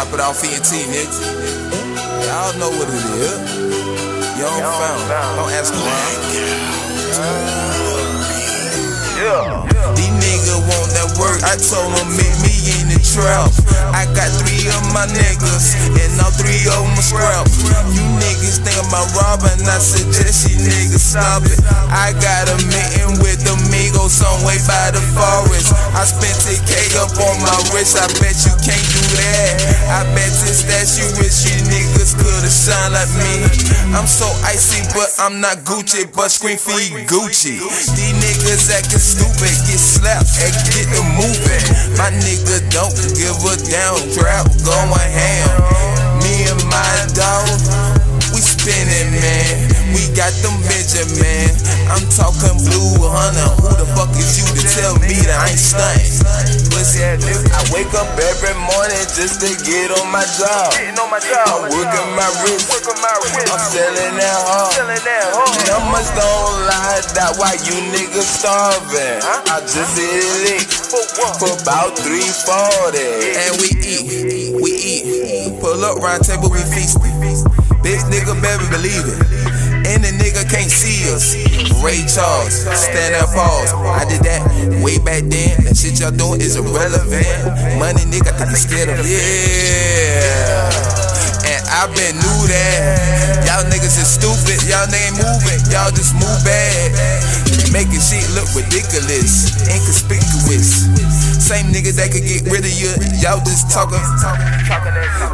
Drop it off ENT, nigga. Y'all know what it is. Young Phantom. Don't ask around. Yeah. These niggas want that work. I told them meet me in the trap. I got three of my niggas, and all three of them scrap. You niggas think about robbing, I suggest you niggas stop it. I got a meeting with some way by the forest. I spent 10K up on my wrist, I bet you can't do that. I bet this that you wish you niggas could've shine like me. I'm so icy, but I'm not Gucci, but scream for Gucci. These niggas acting stupid, get slapped and get the moving. My nigga don't give a damn, trap going ham. Me and my dog, we spinning, man. We got them. I'm talking blue hunter. Who the fuck is you to tell me that I ain't stunting? Listen, I wake up every morning just to get on my job. Getting on my. I'm working my wrist. Working my wrist. I'm selling that hard. Numbers don't lie, that why you niggas starving. I just hit a lick For about 340. And we eat, we eat. Pull up round table, we feast. Bitch nigga, baby, believe it. And the nigga can't see us. Ray Charles, stand up, pause. I did that way back then. That shit y'all doing is irrelevant. Money nigga, I think scared of yeah. And I been knew that. Y'all niggas is stupid. Y'all ain't moving. Y'all just move bad. Making shit look ridiculous, inconspicuous. Same niggas that could get rid of you. Y'all just talking.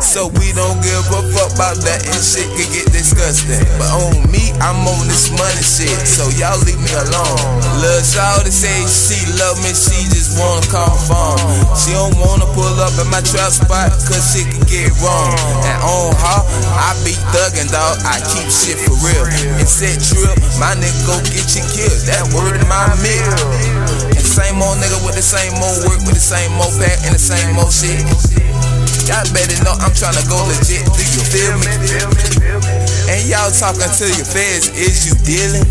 So we don't give a fuck about that and shit can get disgusting. But on me, I'm on this money shit. So y'all leave me alone. Lil' Shawty say she love me, she just wanna call phone. She don't wanna pull up at my trap spot cause shit can get wrong. And on her, I be thuggin' dog, I keep shit for real. And said trip, my nigga go get you killed. That word in my meal. And same old nigga with the same old work, with the same pack and the same old shit. Y'all better know I'm tryna go legit. Do you feel me? Feel me. And y'all talking to your feds, is you dealing?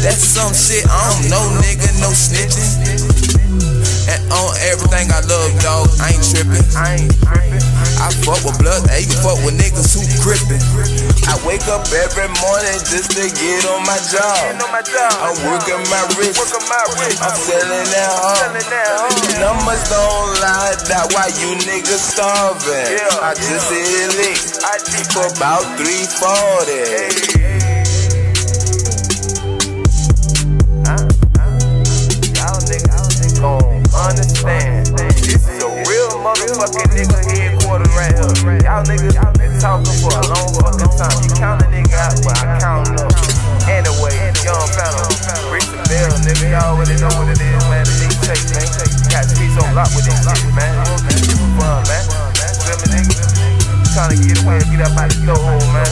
That's some shit, I don't know, nigga, no snitching. And on everything I love, dog, I ain't trippin'. I ain't tripping. I fuck with blood, I even fuck with niggas who gripping. I wake up every morning just to get on my job. on my job. I'm working my wrist. Working my wrist. I'm selling that hard. Selling that hard. Numbers don't lie, that why you niggas starving. Yeah, I just hit a lick for about 340. Motherfucking nigga headquarters right here. Y'all niggas been talking for a long fucking time. You count a nigga out, but I count up. Anyway, young fella, Rick the Bell, nigga, y'all already know what it is, man. The nigga take, man. Got streets on lock with this shit, man. This is fun, man. Feel me, nigga? Trying to get away and get up out the door, man.